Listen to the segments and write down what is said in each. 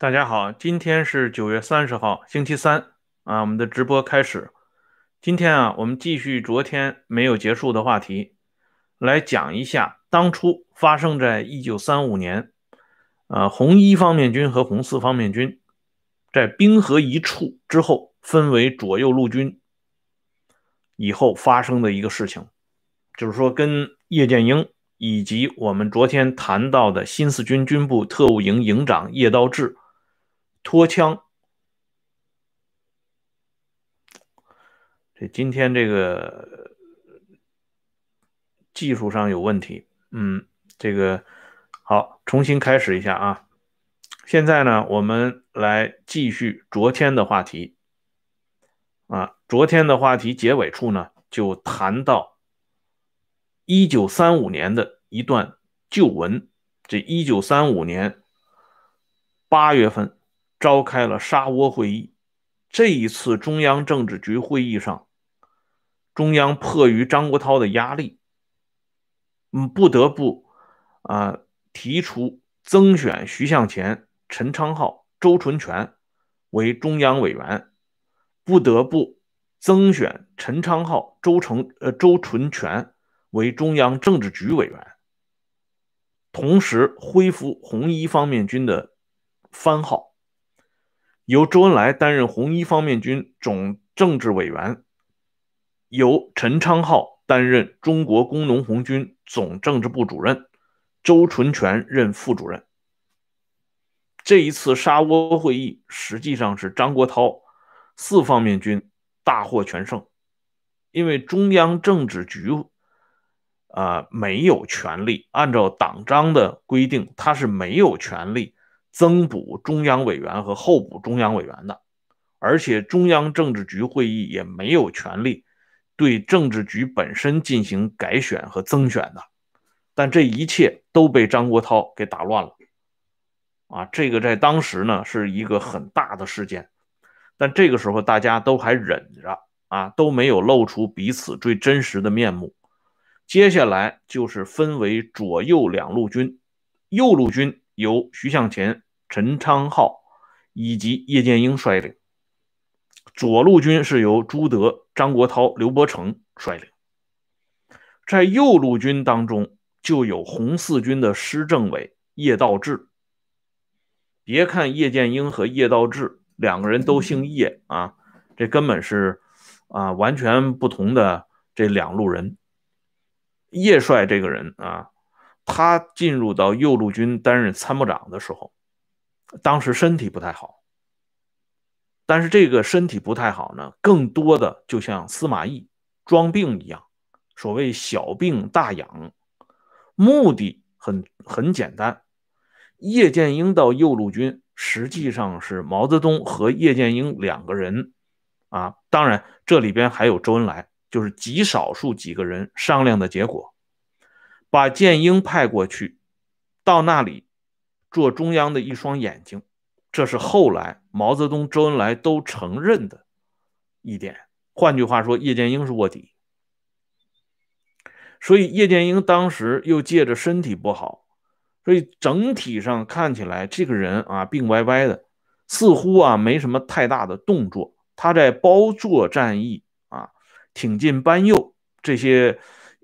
大家好，今天是九月三十号，星期三啊，我们的直播开始。今天啊，我们继续昨天没有结束的话题，来讲一下当初发生在一九三五年，呃，红一方面军和红四方面军在冰河一处之后分为左右路军以后发生的一个事情，就是说跟叶剑英以及我们昨天谈到的新四军军部特务营营长叶道志。脱枪，这今天这个技术上有问题，嗯，这个好，重新开始一下啊。现在呢，我们来继续昨天的话题啊。昨天的话题结尾处呢，就谈到一九三五年的一段旧闻。这一九三五年八月份。召开了沙窝会议。这一次中央政治局会议上，中央迫于张国焘的压力，嗯，不得不啊提出增选徐向前、陈昌浩、周纯全为中央委员，不得不增选陈昌浩、周成呃周纯全为中央政治局委员，同时恢复红一方面军的番号。由周恩来担任红一方面军总政治委员，由陈昌浩担任中国工农红军总政治部主任，周纯全任副主任。这一次沙窝会议实际上是张国焘四方面军大获全胜，因为中央政治局啊没有权利按照党章的规定，他是没有权利。增补中央委员和候补中央委员的，而且中央政治局会议也没有权利对政治局本身进行改选和增选的。但这一切都被张国焘给打乱了，啊，这个在当时呢是一个很大的事件。但这个时候大家都还忍着啊，都没有露出彼此最真实的面目。接下来就是分为左右两路军，右路军。由徐向前、陈昌浩以及叶剑英率领，左路军是由朱德、张国焘、刘伯承率领。在右路军当中，就有红四军的师政委叶道志。别看叶剑英和叶道志两个人都姓叶啊，这根本是啊完全不同的这两路人。叶帅这个人啊。他进入到右路军担任参谋长的时候，当时身体不太好。但是这个身体不太好呢，更多的就像司马懿装病一样，所谓小病大养，目的很很简单。叶剑英到右路军，实际上是毛泽东和叶剑英两个人啊，当然这里边还有周恩来，就是极少数几个人商量的结果。把剑英派过去，到那里做中央的一双眼睛，这是后来毛泽东、周恩来都承认的一点。换句话说，叶剑英是卧底。所以叶剑英当时又借着身体不好，所以整体上看起来这个人啊病歪歪的，似乎啊没什么太大的动作。他在包座战役啊、挺进班右这些。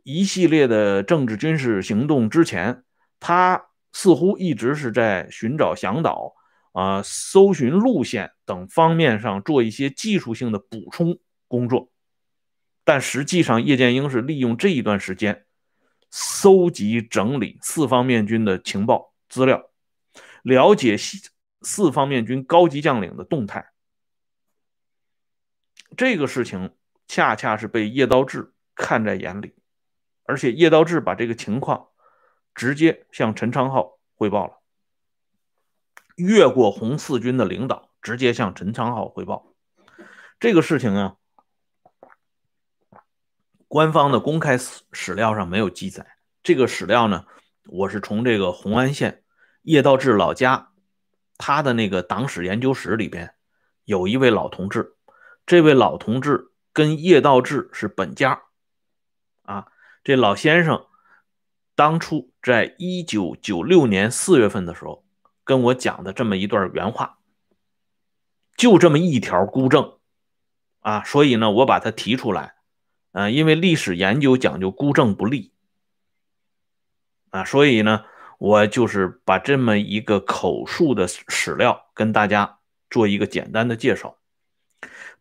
一系列的政治军事行动之前，他似乎一直是在寻找向导啊、搜寻路线等方面上做一些技术性的补充工作。但实际上，叶剑英是利用这一段时间搜集整理四方面军的情报资料，了解四方面军高级将领的动态。这个事情恰恰是被叶道志看在眼里。而且叶道志把这个情况直接向陈昌浩汇报了，越过红四军的领导，直接向陈昌浩汇报这个事情啊。官方的公开史史料上没有记载，这个史料呢，我是从这个红安县叶道志老家他的那个党史研究室里边有一位老同志，这位老同志跟叶道志是本家。这老先生当初在一九九六年四月份的时候，跟我讲的这么一段原话，就这么一条孤证。啊，所以呢，我把它提出来，啊，因为历史研究讲究孤证不立。啊，所以呢，我就是把这么一个口述的史料跟大家做一个简单的介绍。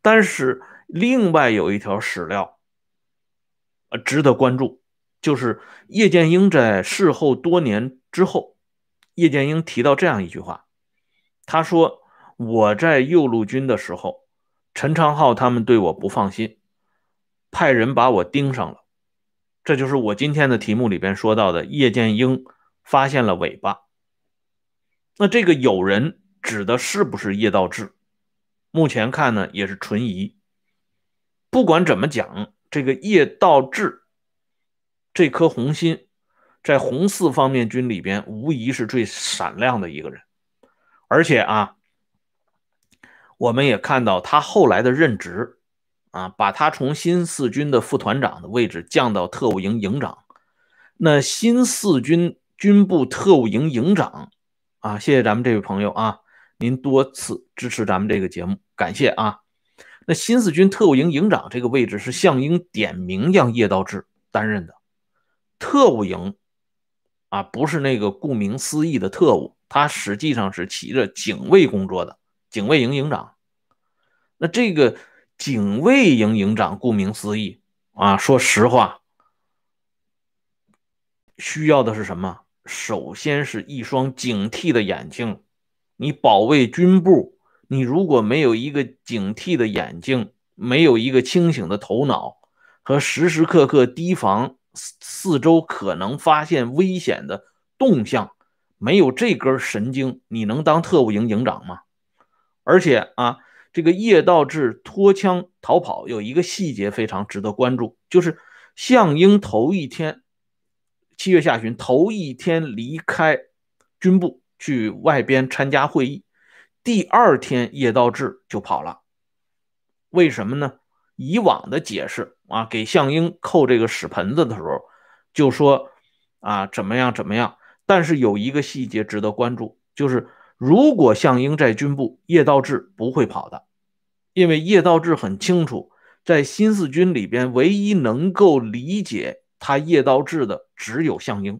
但是另外有一条史料，值得关注，就是叶剑英在事后多年之后。叶剑英提到这样一句话，他说：“我在右路军的时候，陈昌浩他们对我不放心，派人把我盯上了。这就是我今天的题目里边说到的叶剑英发现了尾巴。那这个有人指的是不是叶道志？目前看呢，也是存疑。不管怎么讲，这个叶道志这颗红心。”在红四方面军里边，无疑是最闪亮的一个人，而且啊，我们也看到他后来的任职，啊，把他从新四军的副团长的位置降到特务营营长。那新四军军部特务营营长，啊，谢谢咱们这位朋友啊，您多次支持咱们这个节目，感谢啊。那新四军特务营营长这个位置是项英点名让叶道志担任的，特务营。啊，不是那个顾名思义的特务，他实际上是起着警卫工作的警卫营营长。那这个警卫营营长，顾名思义啊，说实话，需要的是什么？首先是一双警惕的眼睛。你保卫军部，你如果没有一个警惕的眼睛，没有一个清醒的头脑和时时刻刻提防。四周可能发现危险的动向，没有这根神经，你能当特务营营长吗？而且啊，这个叶道志脱枪逃跑有一个细节非常值得关注，就是项英头一天，七月下旬头一天离开军部去外边参加会议，第二天叶道志就跑了，为什么呢？以往的解释啊，给项英扣这个屎盆子的时候，就说啊怎么样怎么样。但是有一个细节值得关注，就是如果项英在军部，叶道志不会跑的，因为叶道志很清楚，在新四军里边，唯一能够理解他叶道志的只有项英。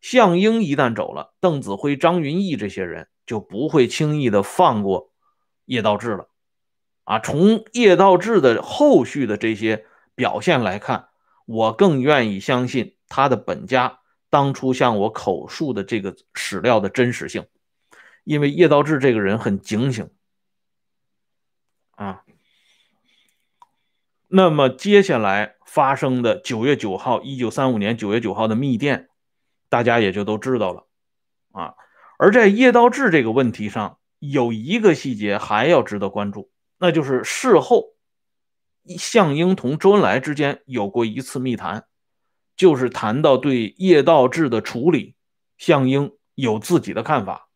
项英一旦走了，邓子恢、张云逸这些人就不会轻易的放过叶道志了。啊，从叶道志的后续的这些表现来看，我更愿意相信他的本家当初向我口述的这个史料的真实性，因为叶道志这个人很警醒。啊，那么接下来发生的九月九号，一九三五年九月九号的密电，大家也就都知道了。啊，而在叶道志这个问题上，有一个细节还要值得关注。那就是事后，项英同周恩来之间有过一次密谈，就是谈到对叶道志的处理，项英有自己的看法，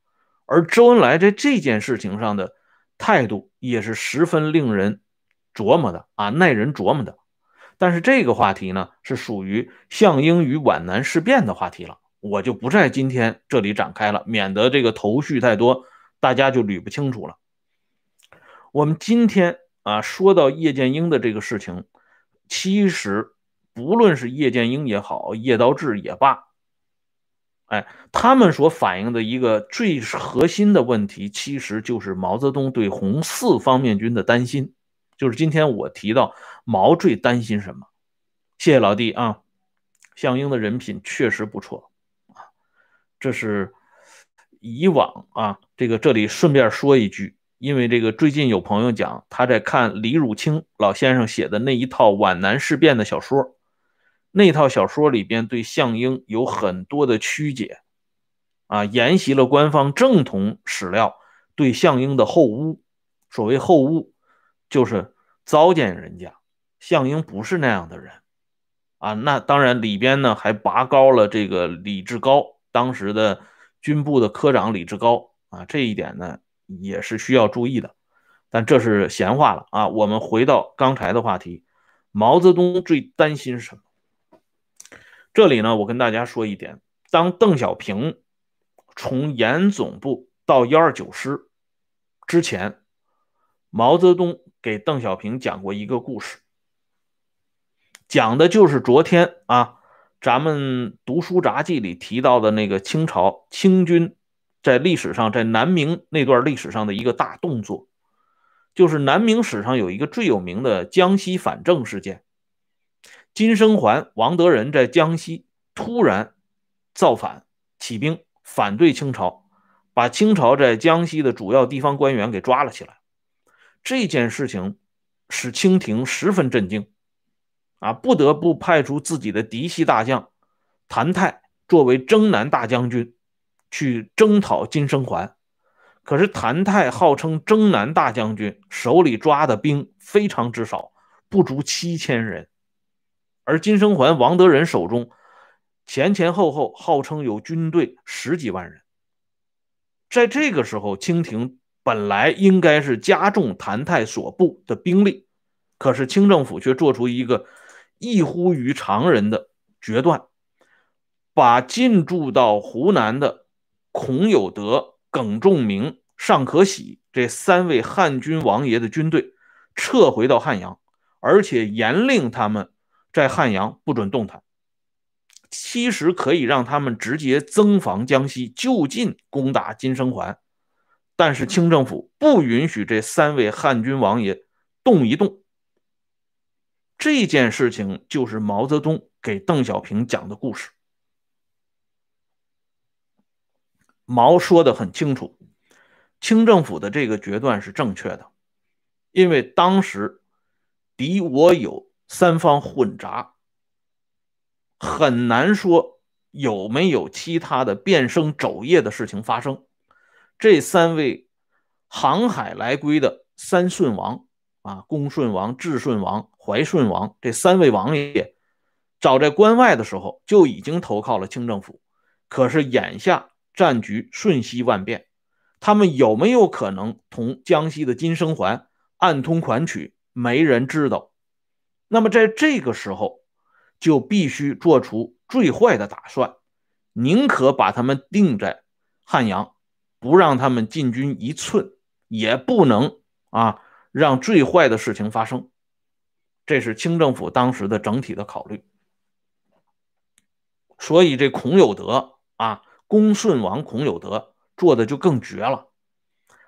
而周恩来在这件事情上的态度也是十分令人琢磨的啊，耐人琢磨的。但是这个话题呢，是属于项英与皖南事变的话题了，我就不在今天这里展开了，免得这个头绪太多，大家就捋不清楚了。我们今天啊，说到叶剑英的这个事情，其实不论是叶剑英也好，叶道志也罢，哎，他们所反映的一个最核心的问题，其实就是毛泽东对红四方面军的担心。就是今天我提到毛最担心什么？谢谢老弟啊，项英的人品确实不错，这是以往啊，这个这里顺便说一句。因为这个，最近有朋友讲他在看李汝清老先生写的那一套皖南事变的小说，那套小说里边对项英有很多的曲解，啊，沿袭了官方正统史料对项英的后屋。所谓后屋，就是糟践人家。项英不是那样的人，啊，那当然里边呢还拔高了这个李志高，当时的军部的科长李志高，啊，这一点呢。也是需要注意的，但这是闲话了啊。我们回到刚才的话题，毛泽东最担心什么？这里呢，我跟大家说一点：当邓小平从严总部到幺二九师之前，毛泽东给邓小平讲过一个故事，讲的就是昨天啊，咱们读书札记里提到的那个清朝清军在历史上在南明那段历史上的一个大动作，就是南明史上有一个最有名的江西反正事件，金生桓、王德仁在江西突然造反起兵。反对清朝，把清朝在江西的主要地方官员给抓了起来。这件事情使清廷十分震惊，啊，不得不派出自己的嫡系大将谭泰作为征南大将军去征讨金生桓。可是谭泰号称征南大将军，手里抓的兵非常之少，不足七千人，而金生桓、王德仁手中。前前后后号称有军队十几万人，在这个时候，清廷本来应该是加重谭泰所部的兵力，可是清政府却做出一个异乎于常人的决断，把进驻到湖南的孔有德、耿仲明、尚可喜这三位汉军王爷的军队撤回到汉阳，而且严令他们在汉阳不准动弹。其实可以让他们直接增防江西，就近攻打金生桓，但是清政府不允许这三位汉军王爷动一动。这件事情就是毛泽东给邓小平讲的故事。毛说的很清楚，清政府的这个决断是正确的，因为当时敌我友三方混杂。很难说有没有其他的变生肘腋的事情发生。这三位航海来归的三顺王啊，恭顺王、智顺王、怀顺王这三位王爷，早在关外的时候就已经投靠了清政府。可是眼下战局瞬息万变，他们有没有可能同江西的金生桓暗通款曲？没人知道。那么在这个时候。就必须做出最坏的打算，宁可把他们定在汉阳，不让他们进军一寸，也不能啊让最坏的事情发生。这是清政府当时的整体的考虑。所以这孔有德啊，恭顺王孔有德做的就更绝了，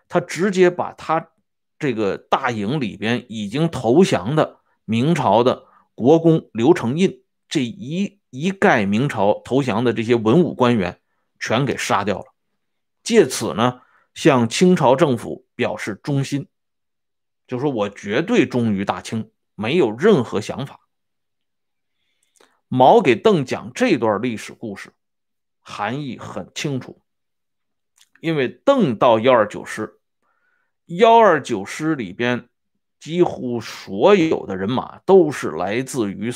他直接把他这个大营里边已经投降的明朝的。国公刘承胤这一一概明朝投降的这些文武官员全给杀掉了，借此呢向清朝政府表示忠心，就说我绝对忠于大清，没有任何想法。毛给邓讲这段历史故事，含义很清楚，因为邓到幺二九师，幺二九师里边。几乎所有的人马都是来自于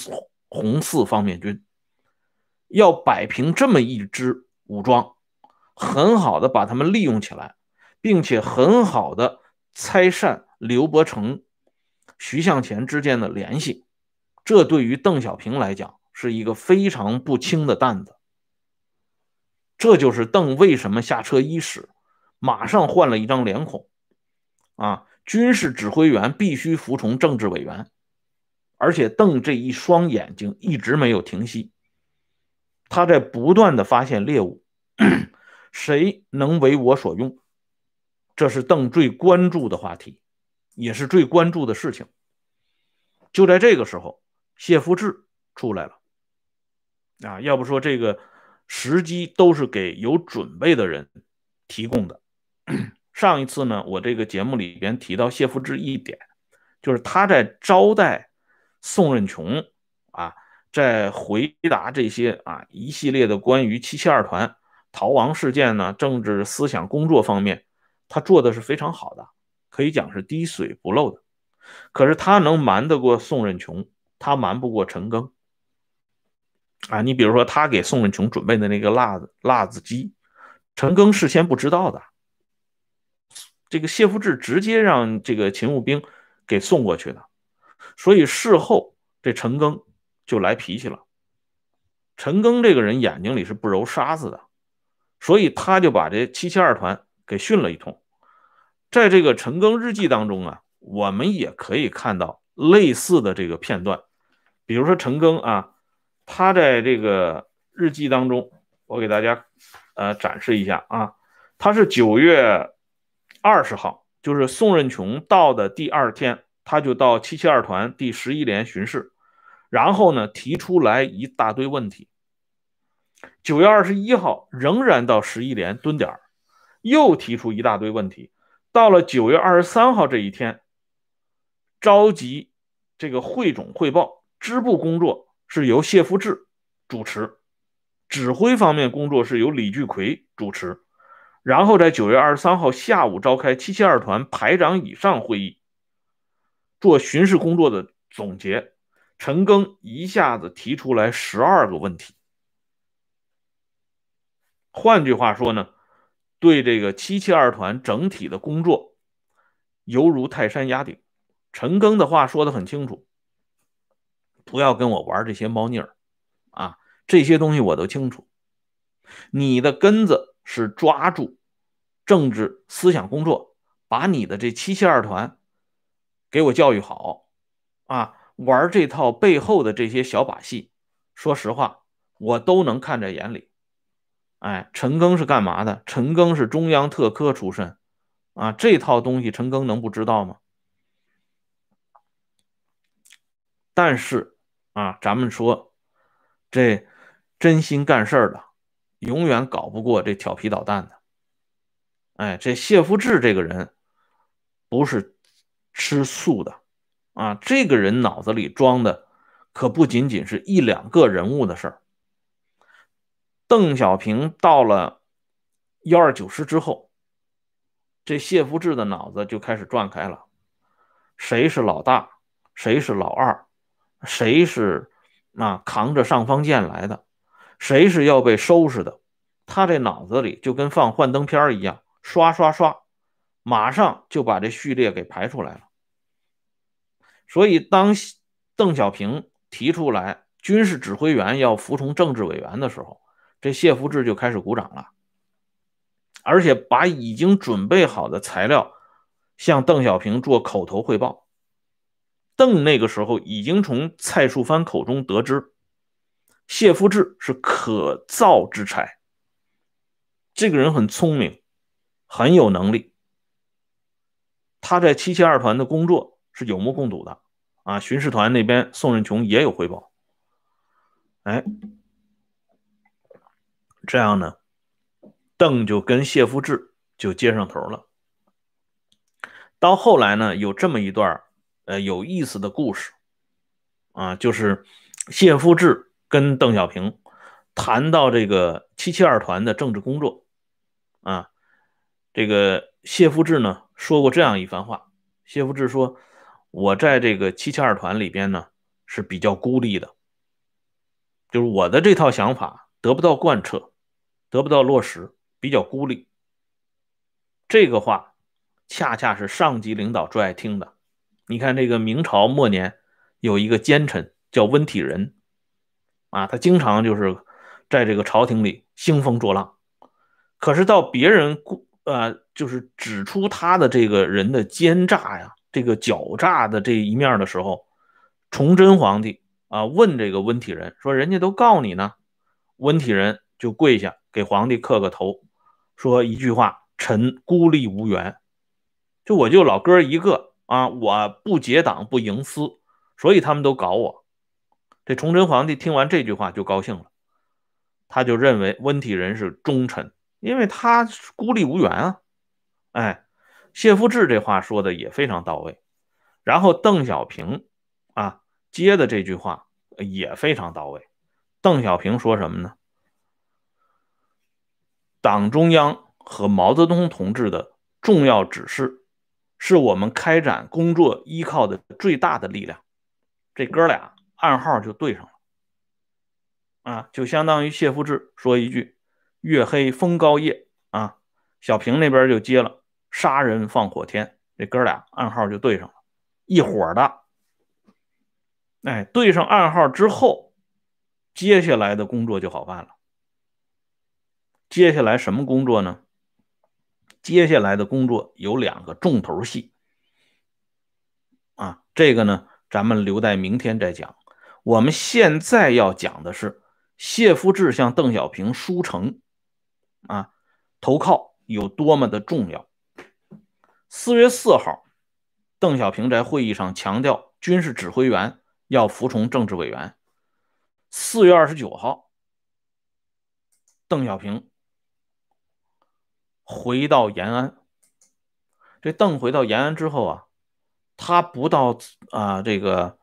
红四方面军，要摆平这么一支武装，很好的把他们利用起来，并且很好的拆散刘伯承、徐向前之间的联系，这对于邓小平来讲是一个非常不轻的担子。这就是邓为什么下车伊始，马上换了一张脸孔，啊。军事指挥员必须服从政治委员，而且邓这一双眼睛一直没有停息，他在不断的发现猎物，谁能为我所用？这是邓最关注的话题，也是最关注的事情。就在这个时候，谢福志出来了，啊，要不说这个时机都是给有准备的人提供的。上一次呢，我这个节目里边提到谢福志一点，就是他在招待宋任穷啊，在回答这些啊一系列的关于七七二团逃亡事件呢、政治思想工作方面，他做的是非常好的，可以讲是滴水不漏的。可是他能瞒得过宋任穷，他瞒不过陈赓啊。你比如说，他给宋任穷准备的那个辣子辣子鸡，陈赓事先不知道的。这个谢福志直接让这个勤务兵给送过去的，所以事后这陈赓就来脾气了。陈赓这个人眼睛里是不揉沙子的，所以他就把这七七二团给训了一通。在这个陈赓日记当中啊，我们也可以看到类似的这个片段，比如说陈赓啊，他在这个日记当中，我给大家呃展示一下啊，他是九月二十号，就是宋任穷到的第二天，他就到七七二团第十一连巡视，然后呢提出来一大堆问题。九月二十一号仍然到十一连蹲点又提出一大堆问题。到了九月二十三号这一天，召集这个汇总汇报，支部工作是由谢福志主持，指挥方面工作是由李聚奎主持。然后在九月二十三号下午召开七七二团排长以上会议，做巡视工作的总结。陈赓一下子提出来十二个问题，换句话说呢？对这个七七二团整体的工作，犹如泰山压顶。陈赓的话说的很清楚，不要跟我玩这些猫腻儿啊！这些东西我都清楚。你的根子是抓住政治思想工作，把你的这七七二团给我教育好啊！玩这套背后的这些小把戏，说实话，我都能看在眼里。哎，陈赓是干嘛的？陈赓是中央特科出身，啊，这套东西陈赓能不知道吗？但是啊，咱们说，这真心干事儿的，永远搞不过这调皮捣蛋的。哎，这谢福志这个人不是吃素的啊，这个人脑子里装的可不仅仅是一两个人物的事儿。邓小平到了幺二九师之后，这谢福志的脑子就开始转开了。谁是老大？谁是老二？谁是啊扛着尚方剑来的？谁是要被收拾的？他这脑子里就跟放幻灯片一样，刷刷刷，马上就把这序列给排出来了。所以，当邓小平提出来军事指挥员要服从政治委员的时候，这谢福志就开始鼓掌了，而且把已经准备好的材料向邓小平做口头汇报。邓那个时候已经从蔡树藩口中得知，谢福志是可造之才，这个人很聪明，很有能力。他在七七二团的工作是有目共睹的啊，巡视团那边宋任穷也有汇报，哎。这样呢，邓就跟谢福志就接上头了。到后来呢，有这么一段呃有意思的故事啊，就是谢福志跟邓小平谈到这个七七二团的政治工作啊，这个谢福志呢说过这样一番话。谢福志说：“我在这个七七二团里边呢是比较孤立的，就是我的这套想法得不到贯彻。”得不到落实，比较孤立。这个话恰恰是上级领导最爱听的。你看，这个明朝末年有一个奸臣叫温体仁，啊，他经常就是在这个朝廷里兴风作浪。可是到别人故呃，就是指出他的这个人的奸诈呀，这个狡诈的这一面的时候，崇祯皇帝啊问这个温体仁说：“人家都告你呢。”温体仁就跪下。给皇帝磕个头，说一句话：“臣孤立无援，就我就老哥一个啊，我不结党不营私，所以他们都搞我。”这崇祯皇帝听完这句话就高兴了，他就认为温体仁是忠臣，因为他孤立无援啊。哎，谢福志这话说的也非常到位。然后邓小平啊接的这句话也非常到位。邓小平说什么呢？党中央和毛泽东同志的重要指示，是我们开展工作依靠的最大的力量。这哥俩暗号就对上了，啊，就相当于谢福志说一句“月黑风高夜”，啊，小平那边就接了“杀人放火天”，这哥俩暗号就对上了，一伙的。哎，对上暗号之后，接下来的工作就好办了。接下来什么工作呢？接下来的工作有两个重头戏啊，这个呢，咱们留待明天再讲。我们现在要讲的是谢夫治向邓小平书城啊投靠有多么的重要。四月四号，邓小平在会议上强调，军事指挥员要服从政治委员。四月二十九号，邓小平。回到延安，这邓回到延安之后啊，他不到啊这个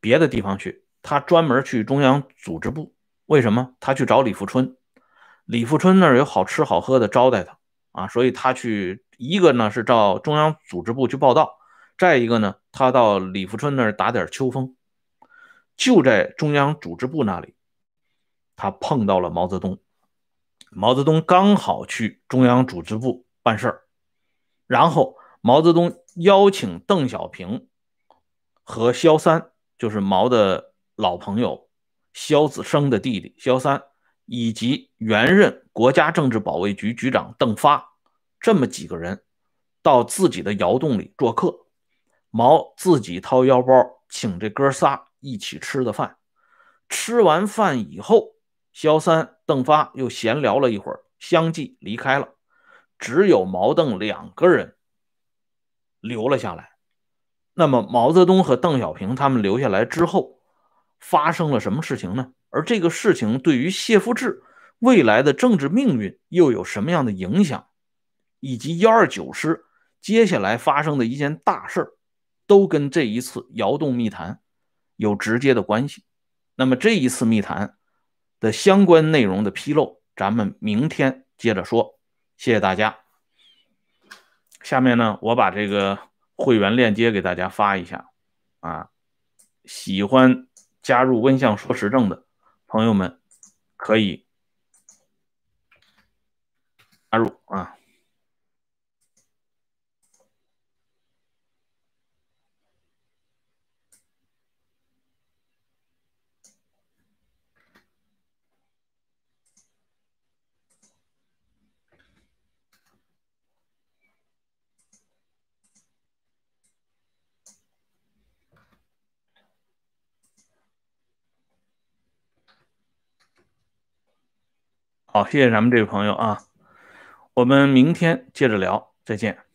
别的地方去，他专门去中央组织部。为什么？他去找李富春，李富春那儿有好吃好喝的招待他啊，所以他去一个呢是到中央组织部去报道，再一个呢他到李富春那儿打点秋风。就在中央组织部那里，他碰到了毛泽东。毛泽东刚好去中央组织部办事儿，然后毛泽东邀请邓小平和萧三，就是毛的老朋友萧子升的弟弟萧三，以及原任国家政治保卫局局长邓发这么几个人到自己的窑洞里做客。毛自己掏腰包请这哥仨一起吃的饭，吃完饭以后。萧三、邓发又闲聊了一会儿，相继离开了，只有毛邓两个人留了下来。那么，毛泽东和邓小平他们留下来之后，发生了什么事情呢？而这个事情对于谢富治未来的政治命运又有什么样的影响？以及幺二九师接下来发生的一件大事都跟这一次窑洞密谈有直接的关系。那么，这一次密谈。的相关内容的披露，咱们明天接着说。谢谢大家。下面呢，我把这个会员链接给大家发一下啊，喜欢加入温相说时政的朋友们可以加入啊。好，谢谢咱们这位朋友啊，我们明天接着聊，再见。